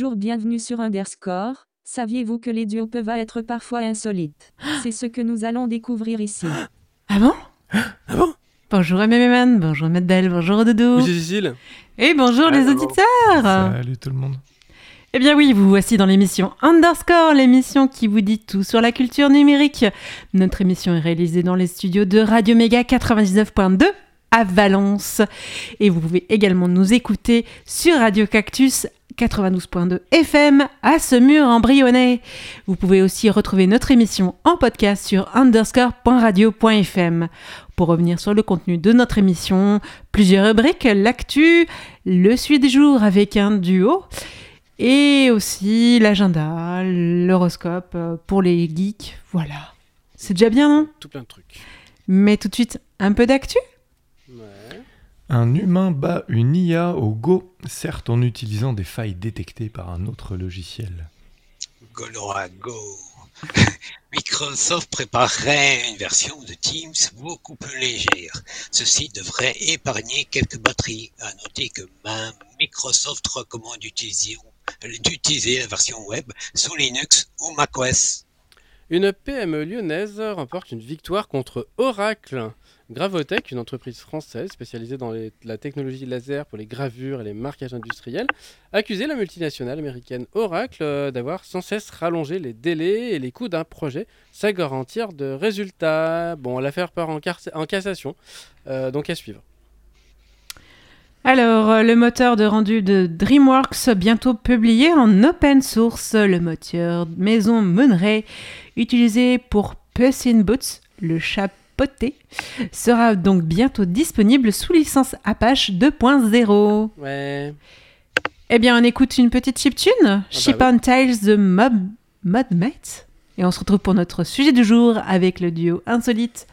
Bonjour, bienvenue sur Underscore. Saviez-vous que les duos peuvent être parfois insolites? C'est ce que nous allons découvrir ici. Ah bon? Ah bon? Bonjour MMM, bonjour Medbel, bonjour Dodo. C'est Cécile. Et bonjour les auditeurs Salut tout le monde. Eh bien oui, vous voici dans l'émission Underscore, l'émission qui vous dit tout sur la culture numérique. Notre émission est réalisée dans les studios de Radio Méga 99.2 à Valence. Et vous pouvez également nous écouter sur Radio Cactus 92.2 FM à Semur en Brionnais. Vous pouvez aussi retrouver notre émission en podcast sur underscore.radio.fm. Pour revenir sur le contenu de notre émission, plusieurs rubriques, l'actu, le suite du jour avec un duo et aussi l'agenda, l'horoscope euh, pour les geeks. Voilà. C'est déjà bien, non? Tout plein de trucs. Mais tout de suite, un peu d'actu? Ouais. Un humain bat une IA au Go, certes en utilisant des failles détectées par un autre logiciel. Golora Go. Microsoft préparerait une version de Teams beaucoup plus légère. Ceci devrait épargner quelques batteries. À noter que même Microsoft recommande d'utiliser d'utiliser la version web sous Linux ou macOS. Une PME lyonnaise remporte une victoire contre Oracle. Gravotech, une entreprise française spécialisée dans la technologie laser pour les gravures et les marquages industriels, a accusé la multinationale américaine Oracle euh, d'avoir sans cesse rallongé les délais et les coûts d'un projet sans garantir de résultats. Bon, l'affaire part en cassation, euh, donc à suivre. Alors, euh, le moteur de rendu de DreamWorks bientôt publié en open source. Le moteur maison Monterey, utilisé pour Puss in Boots, le chat poté, sera donc bientôt disponible sous licence Apache 2.0. Ouais. Eh bien, on écoute une petite chiptune, Ship bah on Tales de Mob Modmate. Et on se retrouve pour notre sujet du jour avec le duo insolite.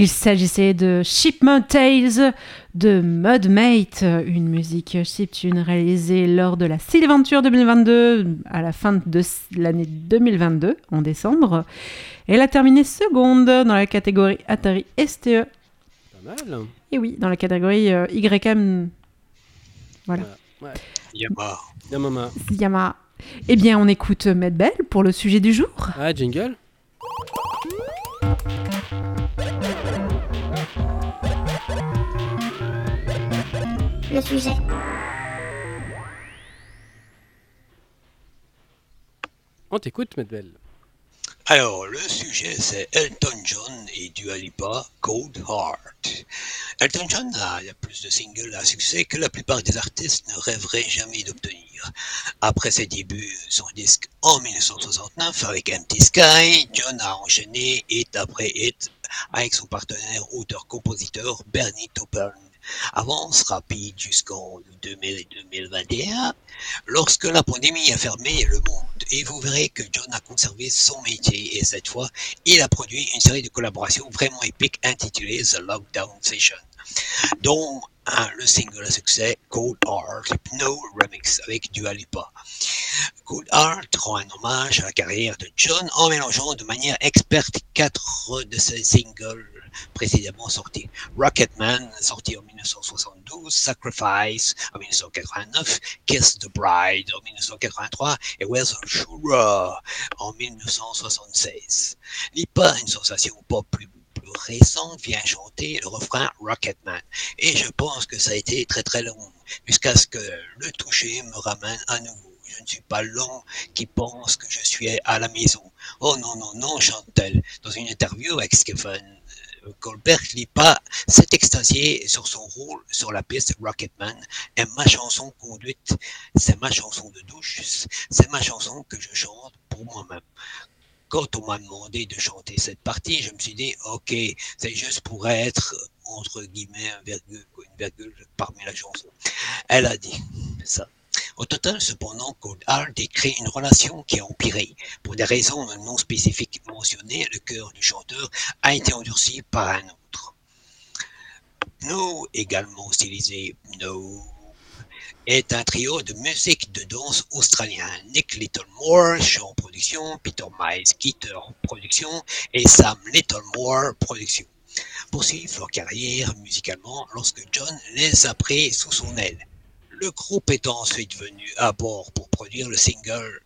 Il s'agissait de Shipment Tales de Mudmate, une musique chiptune réalisée lors de la Sylventure 2022 à la fin de l'année 2022, en décembre. Elle a terminé seconde dans la catégorie Atari STE. Pas mal. Et oui, dans la catégorie euh, YM. Voilà. Ouais. Yamaha. Yamama. Yamaha. Eh bien, on écoute Medbell pour le sujet du jour. Ah, jingle Le sujet. On t'écoute, Medbell. Alors, le sujet, c'est Elton John et Dua Lipa, Cold Heart. Elton John a plus de singles à succès que la plupart des artistes ne rêveraient jamais d'obtenir. Après ses débuts, son disque en 1969 avec Empty Sky, John a enchaîné hit après hit avec son partenaire auteur-compositeur Bernie Taupin. Avance rapide jusqu'en 2021, lorsque la pandémie a fermé le monde. Et vous verrez que John a conservé son métier et cette fois, il a produit une série de collaborations vraiment épiques intitulées The Lockdown Session, dont le single à succès Cold Heart No Remix avec Dua Lipa. Cold Heart rend un hommage à la carrière de John en mélangeant de manière experte quatre de ses singles précédemment sortis. Rocketman, sorti en 1972, Sacrifice en 1989, Kiss the Bride en 1983 et Where's Shura en 1976. Lipa, une sensation pop plus récente vient chanter le refrain Rocketman. Et je pense que ça a été très très long, jusqu'à ce que le toucher me ramène à nouveau. Je ne suis pas l'homme qui pense que je suis à la maison. Oh non, non, non, chante-t-elle. Dans une interview avec Stephen Colbert, Lipa s'est extasié sur son rôle sur la piste Rocketman et ma chanson conduite, c'est ma chanson de douche, c'est ma chanson que je chante pour moi-même quand on m'a demandé de chanter cette partie, je me suis dit, ok, c'est juste pour être, entre guillemets, un virgule, une virgule parmi la chanson. Elle a dit ça. Au total, cependant, Cold Heart décrit une relation qui a empiré. Pour des raisons non spécifiques mentionnées, le cœur du chanteur a été endurci par un autre. No, également stylisé No, est un trio de musique de danse australien. Nick Littlemore, chant production, Peter Miles, guitare production et Sam Littlemore, production. Poursuivent leur carrière musicalement lorsque John les a pris sous son aile. Le groupe est ensuite venu à bord pour produire le single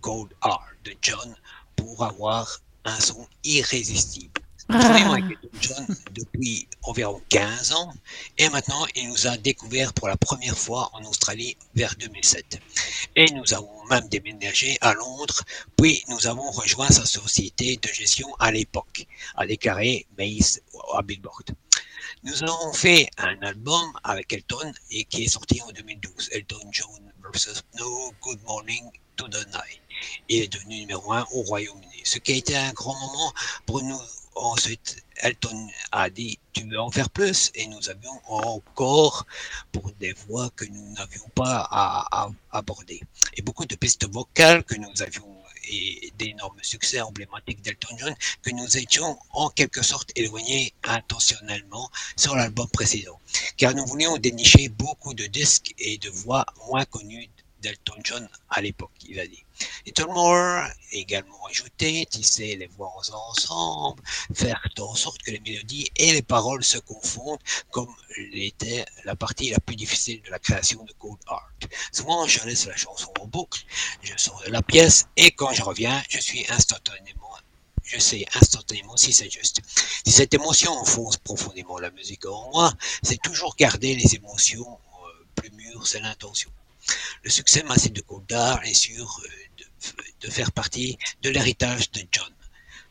Cold Heart de John pour avoir un son irrésistible. Avec John depuis environ 15 ans et maintenant il nous a découvert pour la première fois en Australie vers 2007. Et nous avons même déménagé à Londres, puis nous avons rejoint sa société de gestion à l'époque, a déclaré Mace à Billboard. Nous avons fait un album avec Elton et qui est sorti en 2012, Elton John vs. No Good Morning to the Night. Il est devenu numéro un au Royaume-Uni, ce qui a été un grand moment pour nous Ensuite, Elton a dit tu veux en faire plus? Et nous avions encore pour des voix que nous n'avions pas à, à, aborder et beaucoup de pistes vocales que nous avions et d'énormes succès emblématiques d'Elton John que nous étions en quelque sorte éloignés intentionnellement sur l'album précédent. Car nous voulions dénicher beaucoup de disques et de voix moins connues d'Elton John à l'époque, il a dit. Littlemore également ajouté, tisser les voix ensemble, faire en sorte que les mélodies et les paroles se confondent, comme l'était la partie la plus difficile de la création de Cold Heart. Souvent, je laisse la chanson en boucle, je sors de la pièce, et quand je reviens, je suis instantanément je sais instantanément si c'est juste. Si cette émotion enfonce profondément la musique en moi, c'est toujours garder les émotions euh, plus mûres, c'est l'intention. Le succès massif de Cold Heart est sûr euh, de, de faire partie de l'héritage de John.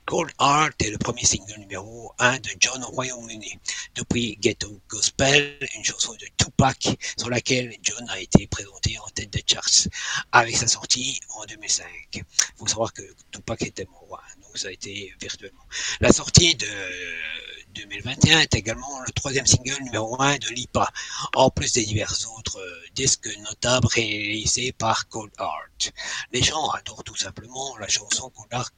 Cold Heart est le premier single numéro 1 de John au Royaume-Uni. Depuis Ghetto Gospel, une chanson de Tupac sur laquelle John a été présenté en tête de charts avec sa sortie en 2005. Il faut savoir que Tupac était mort, ça a été virtuellement. La sortie de 2021 est également le troisième single numéro 1 de Lipa, en plus des divers autres euh, disques notables réalisés par Cold Heart. Les gens adorent tout simplement la chanson Cold Heart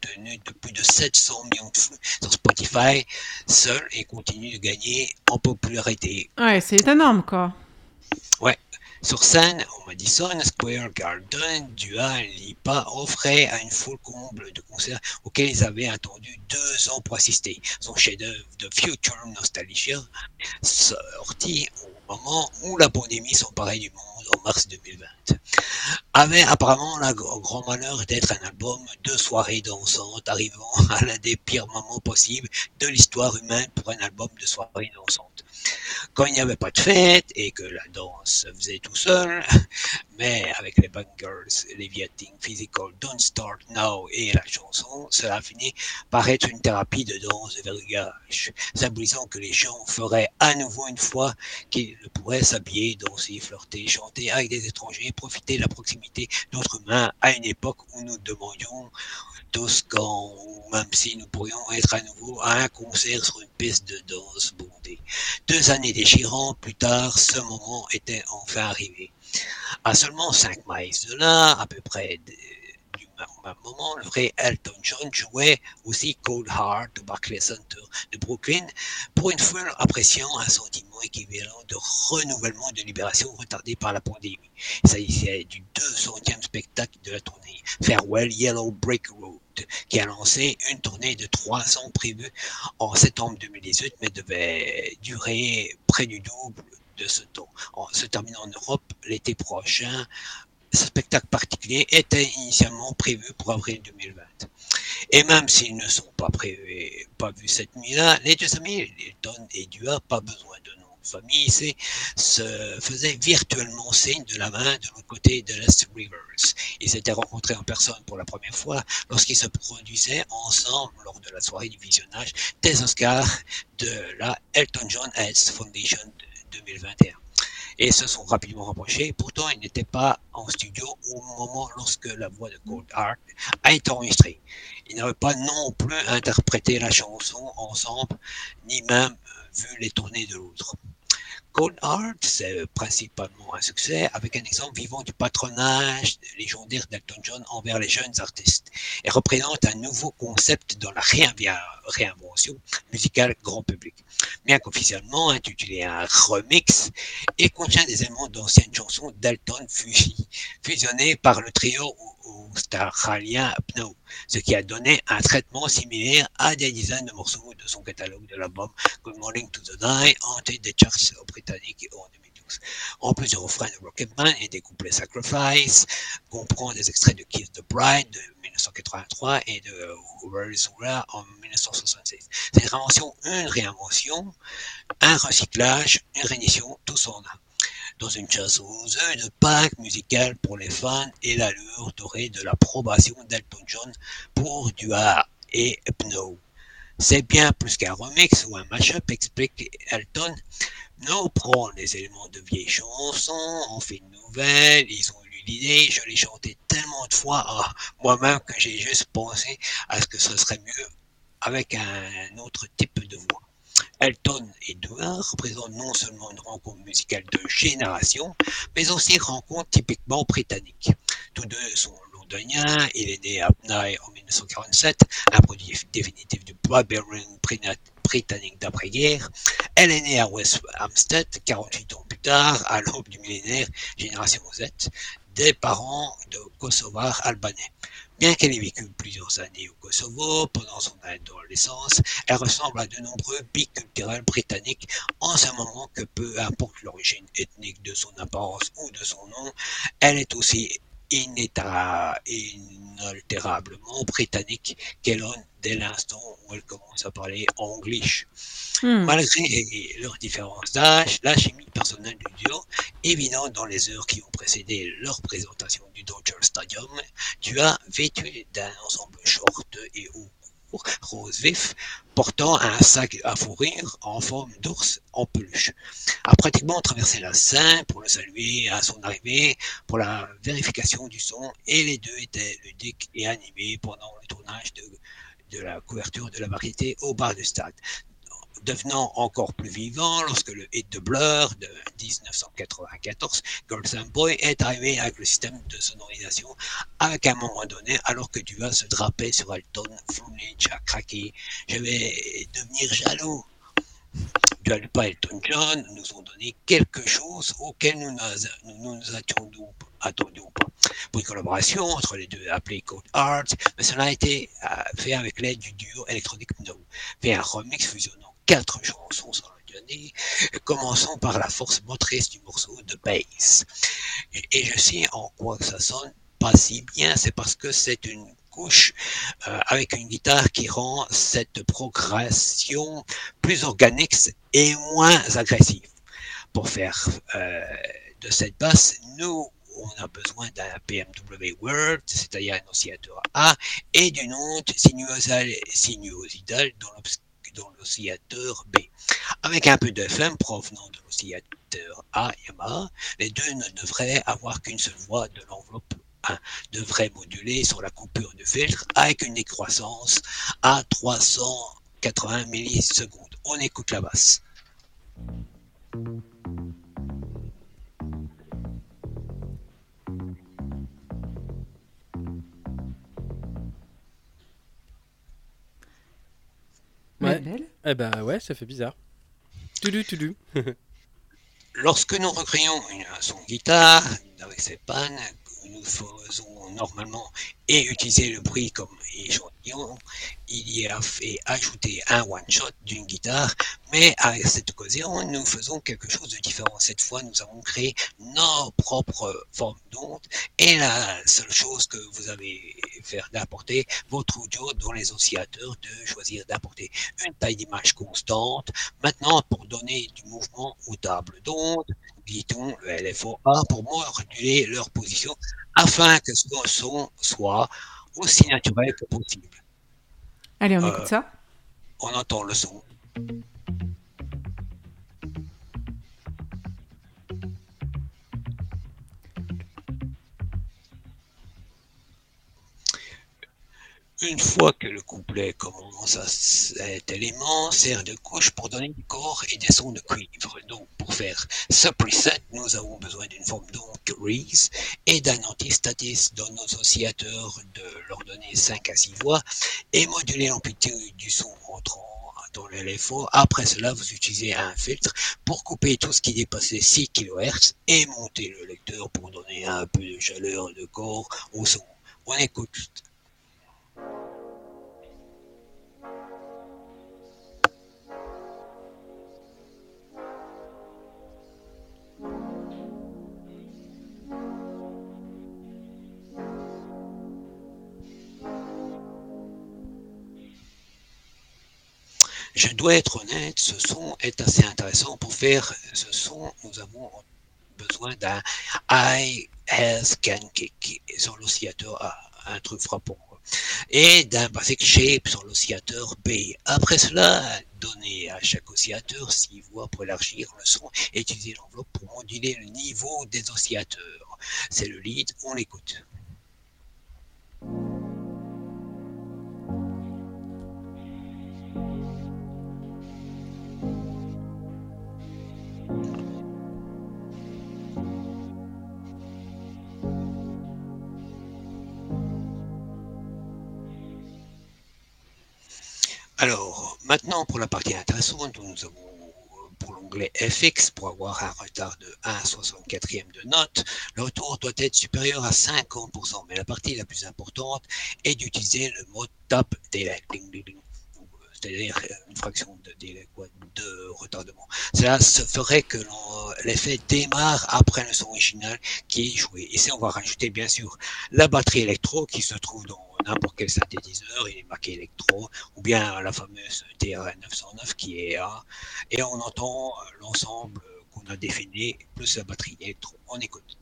tenu de plus de 700 millions de flux sur Spotify seul et continue de gagner en popularité. Ouais, c'est énorme, quoi. Sur scène, au Madison Square Garden, Dua Lipa offrait à une foule comble de concerts auxquels ils avaient attendu deux ans pour assister. Son chef-d'œuvre de Future Nostalgia, sorti au moment où la pandémie s'emparait du monde en mars 2020, avait apparemment le grand malheur d'être un album de soirée dansante arrivant à l'un des pires moments possibles de l'histoire humaine pour un album de soirée dansante quand il n'y avait pas de fête et que la danse se faisait tout seul, mais avec les bangers, les Vietting Physical Don't Start Now et la chanson, cela a fini par être une thérapie de danse de vergage, symbolisant que les gens feraient à nouveau une fois qu'ils pourraient s'habiller, danser, flirter, chanter avec des étrangers, profiter de la proximité d'autres humains à une époque où nous demandions tous quand, même si nous pourrions être à nouveau à un concert sur une piste de danse bondée. Deux années déchirantes plus tard, ce moment était enfin arrivé. À seulement 5 miles de là, à peu près du même moment, le vrai Elton John jouait aussi Cold Heart au Barclays Center de Brooklyn pour une foule appréciant un sentiment équivalent de renouvellement de libération retardé par la pandémie. Il s'agissait du 200e spectacle de la tournée Farewell Yellow Brick Road qui a lancé une tournée de 300 prévue en septembre 2018 mais devait durer près du double de ce temps, en se terminant en Europe l'été prochain. Ce spectacle particulier était initialement prévu pour avril 2020. Et même s'ils ne sont pas prévus, pas vus cette nuit-là, les deux amis, Elton et Dua, pas besoin de famille, se faisaient virtuellement signe de la main de l'autre côté de l'Est Rivers. Ils s'étaient rencontrés en personne pour la première fois lorsqu'ils se produisaient ensemble lors de la soirée du visionnage des Oscars de la Elton John Health Foundation 2021 et se sont rapidement rapprochés. Pourtant, ils n'étaient pas en studio au moment lorsque la voix de Cold Heart a été enregistrée. Ils n'avaient pas non plus interprété la chanson ensemble, ni même vu les tournées de l'autre. Cold Heart, c'est principalement un succès avec un exemple vivant du patronage légendaire d'Elton John envers les jeunes artistes et représente un nouveau concept dans la réinvention musicale grand public. Bien qu'officiellement intitulé un remix, il contient des éléments d'anciennes chansons d'Elton fusionnés par le trio australien Pno, ce qui a donné un traitement similaire à des dizaines de morceaux de son catalogue de l'album Good Morning to the Night tête des charts britanniques en 2012. En plus du refrain de Rocketman et des couplets Sacrifice, comprend des extraits de Kiss the Bride de 1983 et de Where's Where en 1966. C'est une réinvention, une réinvention, un recyclage, une réédition, tout en un dans une œufs de Pâques musicale pour les fans et l'allure dorée de l'approbation d'Elton John pour Dua et Pno. C'est bien plus qu'un remix ou un mashup, explique Elton. Pno prend les éléments de vieilles chansons, en fait une nouvelle, ils ont eu l'idée, je l'ai chanté tellement de fois à moi-même que j'ai juste pensé à ce que ce serait mieux avec un autre type de voix. Elton et Dua représentent non seulement une rencontre musicale de génération, mais aussi une rencontre typiquement britannique. Tous deux sont londoniens, il est né à Pnae en 1947, un produit définitif du Barbarian britannique d'après-guerre. Elle est née à West Hampstead, 48 ans plus tard, à l'aube du millénaire Génération Z, des parents de Kosovars albanais. Bien qu'elle ait vécu plusieurs années au Kosovo pendant son adolescence, elle ressemble à de nombreux biculturels britanniques en ce moment que peu importe l'origine ethnique de son apparence ou de son nom, elle est aussi inaltérablement britannique qu'elle dès l'instant où elle commence à parler anglais. Hmm. Malgré leurs différences d'âge, la chimie personnelle du duo, évidente dans les heures qui ont précédé leur présentation du Dodger Stadium, tu as vêtu d'un ensemble short et haut rose vif, portant un sac à fourrure en forme d'ours en peluche, a pratiquement traversé la Seine pour le saluer à son arrivée, pour la vérification du son, et les deux étaient ludiques et animés pendant le tournage de, de la couverture de la variété au bar du stade. devenant encore plus vivant lorsque le hit de Blur de 1994, Golden Boy, est arrivé avec le système de sonorisation avec un moment donné, alors que Dua se drapait sur Elton, Fluminense a craqué. Je vais devenir jaloux. Lipa et Elton John nous ont donné quelque chose auquel nous nous, attendions, pas. Pour une collaboration entre les deux appelée Code Art, mais cela a été euh, fait avec l'aide du duo électronique No, fait un remix fusionnant quatre chansons sur donné, commençant par la force motrice du morceau de bass. Et, et je sais en quoi ça sonne pas si bien, c'est parce que c'est une euh, avec une guitare qui rend cette progression plus organique et moins agressive. Pour faire euh, de cette basse, nous, on a besoin d'un PMW Word, c'est-à-dire un oscillateur A, et d'une onde sinuosale, sinuosidale dans l'oscillateur B. Avec un peu de FM provenant de l'oscillateur A Yamaha, les deux ne devraient avoir qu'une seule voie de l'enveloppe 1 devrait moduler sur la coupure de filtre avec une décroissance à 380 millisecondes. On écoute la basse. Ouais. Belle. Eh ben ouais, ça fait bizarre. Tudu, tudu. Lorsque nous recréons une, son guitare avec ses pannes, nous faisons normalement et utiliser le bruit comme échantillon, il y a fait ajouter un one-shot d'une guitare, mais avec cette occasion, nous faisons quelque chose de différent. Cette fois, nous avons créé nos propres formes d'ondes et la seule chose que vous avez fait d'apporter votre audio dans les oscillateurs de choisir d'apporter une taille d'image constante. Maintenant, pour donner du mouvement aux tables d'ondes, dit-on le LFO-A pour moduler leur position afin que ce son soit aussi naturel que possible. Allez, on Euh, écoute ça. On entend le son. Une fois que le couplet commence à cet élément, sert de couche pour donner du corps et des sons de cuivre. Donc, pour faire ce preset, nous avons besoin d'une forme d'onde grise et d'un antistatiste dans nos oscillateurs de leur donner 5 à 6 voix et moduler l'amplitude du son entrant dans LFO. Après cela, vous utilisez un filtre pour couper tout ce qui dépasse les 6 kHz et monter le lecteur pour donner un peu de chaleur de corps au son. On écoute. Je dois être honnête, ce son est assez intéressant. Pour faire ce son, nous avons besoin d'un high S can kick sur l'oscillateur A, un truc frappant. Et d'un basic shape sur l'oscillateur B. Après cela, donner à chaque oscillateur 6 voix pour élargir le son et utiliser l'enveloppe pour moduler le niveau des oscillateurs. C'est le lead, on l'écoute. Alors, maintenant pour la partie intéressante, nous avons euh, pour l'onglet FX, pour avoir un retard de 1 64e de note, le retour doit être supérieur à 50%. Mais la partie la plus importante est d'utiliser le mode tap euh, c'est-à-dire euh, une fraction de délai, quoi, de retardement. Cela se ferait que l'on- l'effet démarre après le son original qui est joué. Ici, on va rajouter bien sûr la batterie électro qui se trouve dans n'importe quel synthétiseur, il est marqué électro, ou bien la fameuse TRN 909 qui est A, et on entend euh, l'ensemble qu'on a défini, plus la batterie électro. On écoute.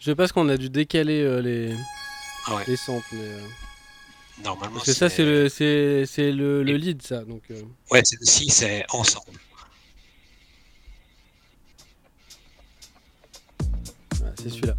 Je pense qu'on a dû décaler euh, les, Ah ouais, les samples. mais, euh, normalement, parce que ça, c'est le, le, le lead, ça. Donc, euh, Ouais, c'est si c'est celui-là.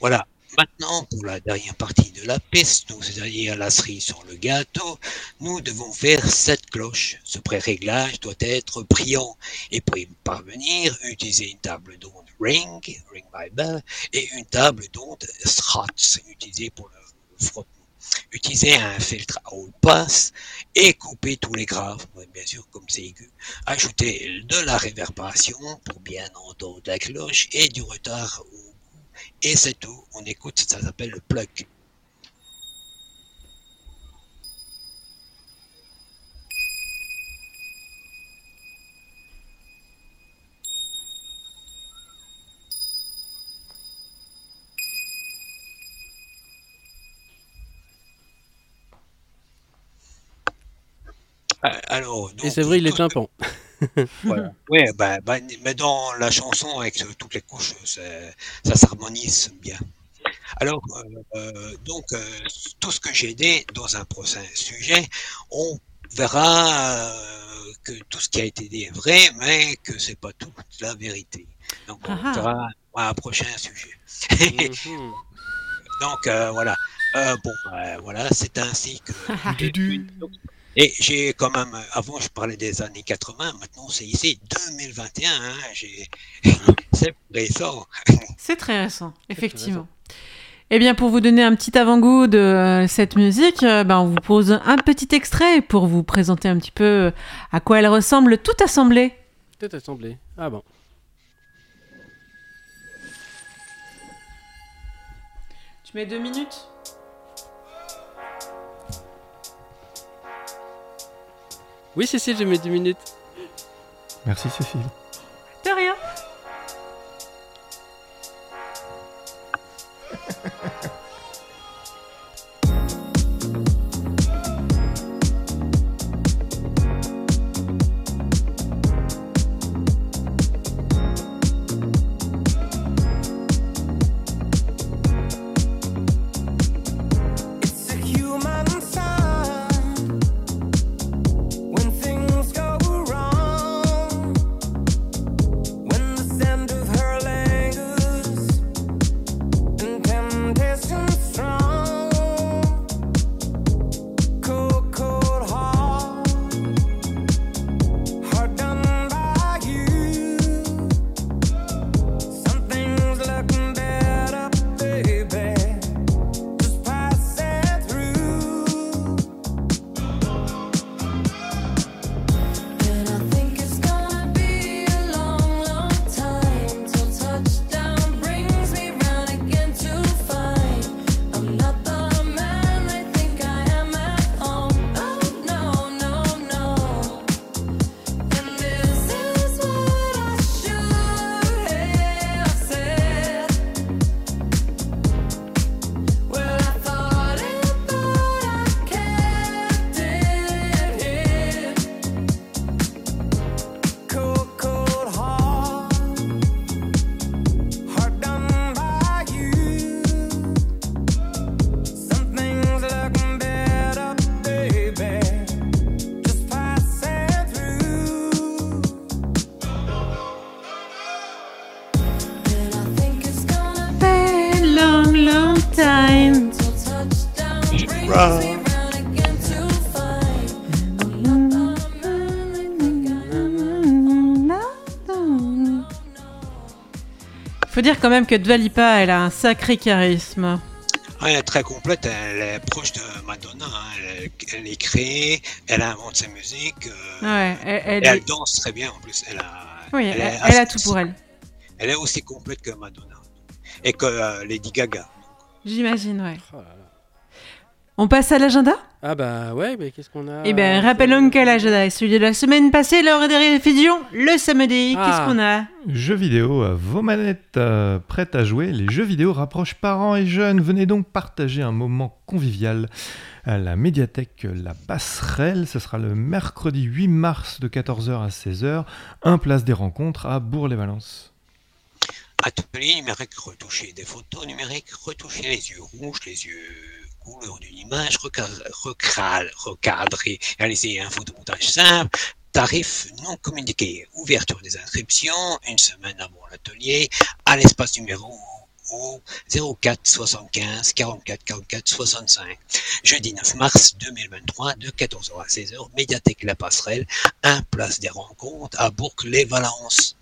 Voilà. Maintenant, pour la dernière partie de la piste, c'est-à-dire la cerise sur le gâteau, nous devons faire 7 cloche. Ce pré-réglage doit être brillant et pour parvenir, utiliser une table d'onde Ring, Ring by Bell, et une table d'onde Strats, utilisée pour le frottement. Utiliser un filtre à haute passe et couper tous les graves, bien sûr comme c'est aigu. Ajouter de la réverbération pour bien entendre la cloche et du retard au bout. Et c'est tout, on écoute, ça s'appelle le plug. Euh, Alors, Et donc, c'est vrai, il est tout- tympans. Voilà. Ouais, bah, bah, mais dans la chanson, avec euh, toutes les couches, c'est- ça s'harmonise bien. Alors, euh, euh, donc, euh, tout ce que j'ai dit dans un prochain sujet, on verra euh, que tout ce qui a été dit est vrai, mais que c'est pas toute la vérité. Donc, on Ah ah. verra à un prochain sujet. Mhm. Donc, euh, voilà. Euh, bon, euh, voilà, c'est ainsi que. Et j'ai quand même, avant je parlais des années 80, maintenant c'est ici 2021, hein, c'est récent. C'est très récent, effectivement. Eh bien, pour vous donner un petit avant-goût de euh, cette musique, euh, ben, on vous pose un petit extrait pour vous présenter un petit peu euh, à quoi elle ressemble tout assemblée. Peut-être assemblé. Ah bon. Tu mets deux minutes? Oui, Cécile, j'ai mis 10 minutes. Merci Cécile. De rien. dire quand même que Dua Lipa, elle a un sacré charisme. Elle est très complète, elle est proche de Madonna, hein, elle, elle est créée, elle invente sa musique, euh, Ouais, elle, et elle elle est- danse très bien en plus. Elle a, oui, elle elle, est elle a tout pour elle. Elle est aussi complète que Madonna et que euh, Lady Gaga. J'imagine, ouais. Oh là là. On passe à l'agenda? Ah bah ouais, mais qu'est-ce qu'on a? Eh bien, rappelons que l'agenda est celui de la semaine passée lors des révisions, le samedi. Ah. Qu'est-ce qu'on a? Jeux vidéo, euh, vos manettes euh, prêtes à jouer. Les jeux vidéo rapprochent parents et jeunes. Venez donc partager un moment convivial à la médiathèque La Passerelle. Ce sera le mercredi 8 mars de 14h à 16h. Un place des rencontres à Bourg-les-Valences. Atelier numérique retoucher des photos numériques, retoucher les yeux rouges, les yeux couleur d'une image, reca- recra- recadrer, réaliser un photomontage simple, tarif non communiqué, ouverture des inscriptions. Une semaine avant l'atelier, à l'espace numéro au 04 75 44 44 65. Jeudi 9 mars 2023 de 14h à 16h, Médiathèque La Passerelle, 1 place des rencontres à Bourg-les-Valences.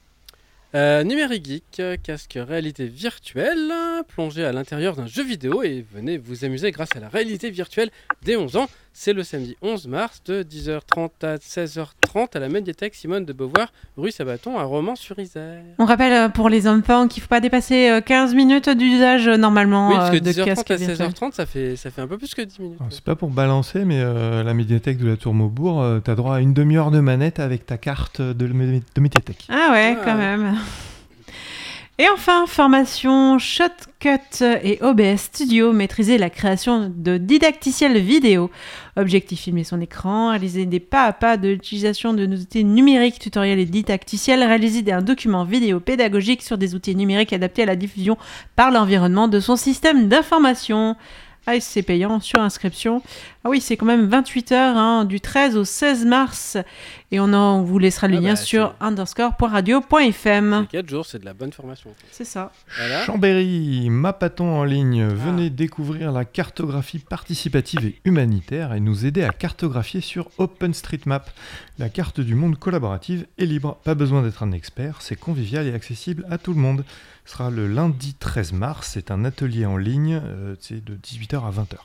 Euh, Numérique Geek, casque réalité virtuelle, plongez à l'intérieur d'un jeu vidéo et venez vous amuser grâce à la réalité virtuelle dès 11 ans. C'est le samedi 11 mars de 10h30 à 16h30 à la médiathèque Simone de Beauvoir, rue Sabaton à Romans-sur-Isère. On rappelle euh, pour les enfants qu'il ne faut pas dépasser euh, 15 minutes d'usage euh, normalement Oui, parce que euh, de 10h30 casque à virtuel. 16h30, ça fait, ça fait un peu plus que 10 minutes. Alors, C'est pas pour balancer, mais euh, la médiathèque de la Tour Maubourg, euh, t'as droit à une demi-heure de manette avec ta carte de, mé- de médiathèque. Ah ouais, Ah quand ouais. même. Et enfin, formation Shotcut et OBS Studio, maîtriser la création de didacticiels vidéo. Objectif filmer son écran, réaliser des pas à pas de l'utilisation de nos outils numériques, tutoriels et didacticiels, réaliser un document vidéo pédagogique sur des outils numériques adaptés à la diffusion par l'environnement de son système d'information. Ah, c'est payant sur inscription. Ah oui, c'est quand même 28 heures, hein, du 13 au 16 mars. Et on, en, on vous laissera le Ah lien bah, sur underscore.radio.fm. C'est 4 jours, c'est de la bonne formation. C'est ça. Voilà. Chambéry, Mapaton en ligne, Ah. venez découvrir la cartographie participative et humanitaire et nous aider à cartographier sur OpenStreetMap. La carte du monde collaborative est libre, pas besoin d'être un expert, c'est convivial et accessible à tout le monde. Ce sera le lundi 13 mars, c'est un atelier en ligne, euh, c'est de 18h à 20h.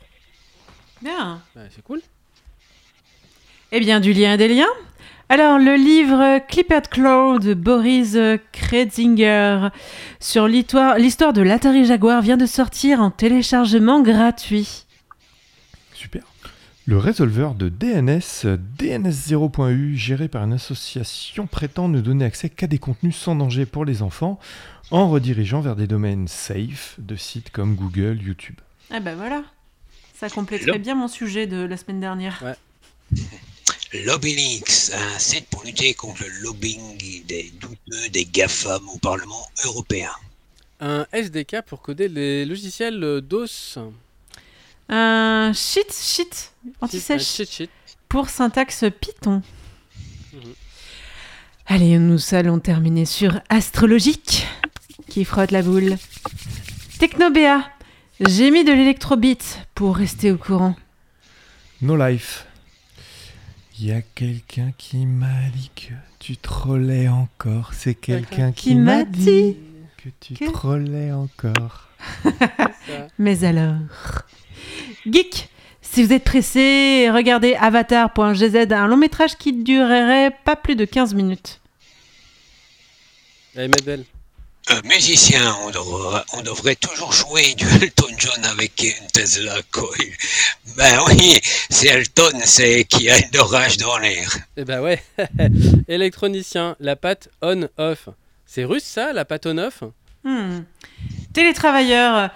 Bien. Bah, c'est cool. Eh bien, du lien et des liens. Alors, le livre Clipped Claw de Boris Kretzinger sur l'histoire de l'Atari Jaguar vient de sortir en téléchargement gratuit. Super. Le résolveur de DNS, DNS0.u, géré par une association, prétend ne donner accès qu'à des contenus sans danger pour les enfants, en redirigeant vers des domaines safe de sites comme Google, YouTube. Ah ben voilà. Ça compléterait bien mon sujet de la semaine dernière. Lobbylinks, un site pour lutter contre le lobbying des douteux des GAFAM au Parlement européen. Un SDK pour coder les logiciels euh, DOS. Un cheat sheet anti-sèche pour syntaxe Python. Mhm. Allez, nous allons terminer sur Astrologique, qui frotte la boule. Technobéa, j'ai mis de l'électrobit pour rester au courant. No Life. Il y a quelqu'un qui m'a dit que tu trollais encore. C'est quelqu'un qui, Qui m'a dit dit que tu que- trollais encore. Ça. Mais alors Geek, si vous êtes pressé, regardez avatar.gz, un long métrage qui durerait pas plus de 15 minutes. Allez, Medbel. Un musicien, on devrait, on devrait toujours jouer du Elton John avec une Tesla Coil. Ben oui, c'est Elton, c'est qui a une orage dans l'air. Eh bah ouais. Électronicien, la patte on-off. C'est russe ça, la patte on-off Hmm. Télétravailleur,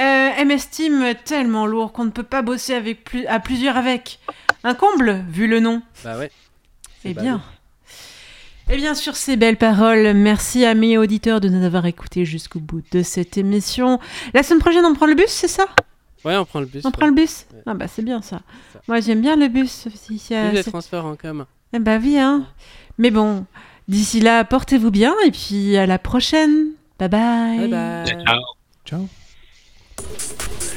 euh, MS Team tellement lourd qu'on ne peut pas bosser avec plus, à plusieurs avec. Un comble, vu le nom. Bah ouais. C'est Eh bien. Eh bien, sur ces belles paroles, merci à mes auditeurs de nous avoir écoutés jusqu'au bout de cette émission. La semaine prochaine, on prend le bus, c'est ça? Ouais, on prend le bus. On ouais. prend le bus? Ouais. Ah bah c'est bien ça. Ça. Moi j'aime bien le bus. Si, si, les c'est- transports en commun. Eh bah oui, hein. Mais bon, d'ici là, portez-vous bien et puis à la prochaine. Bye bye. Bye bye. Ciao. Ciao.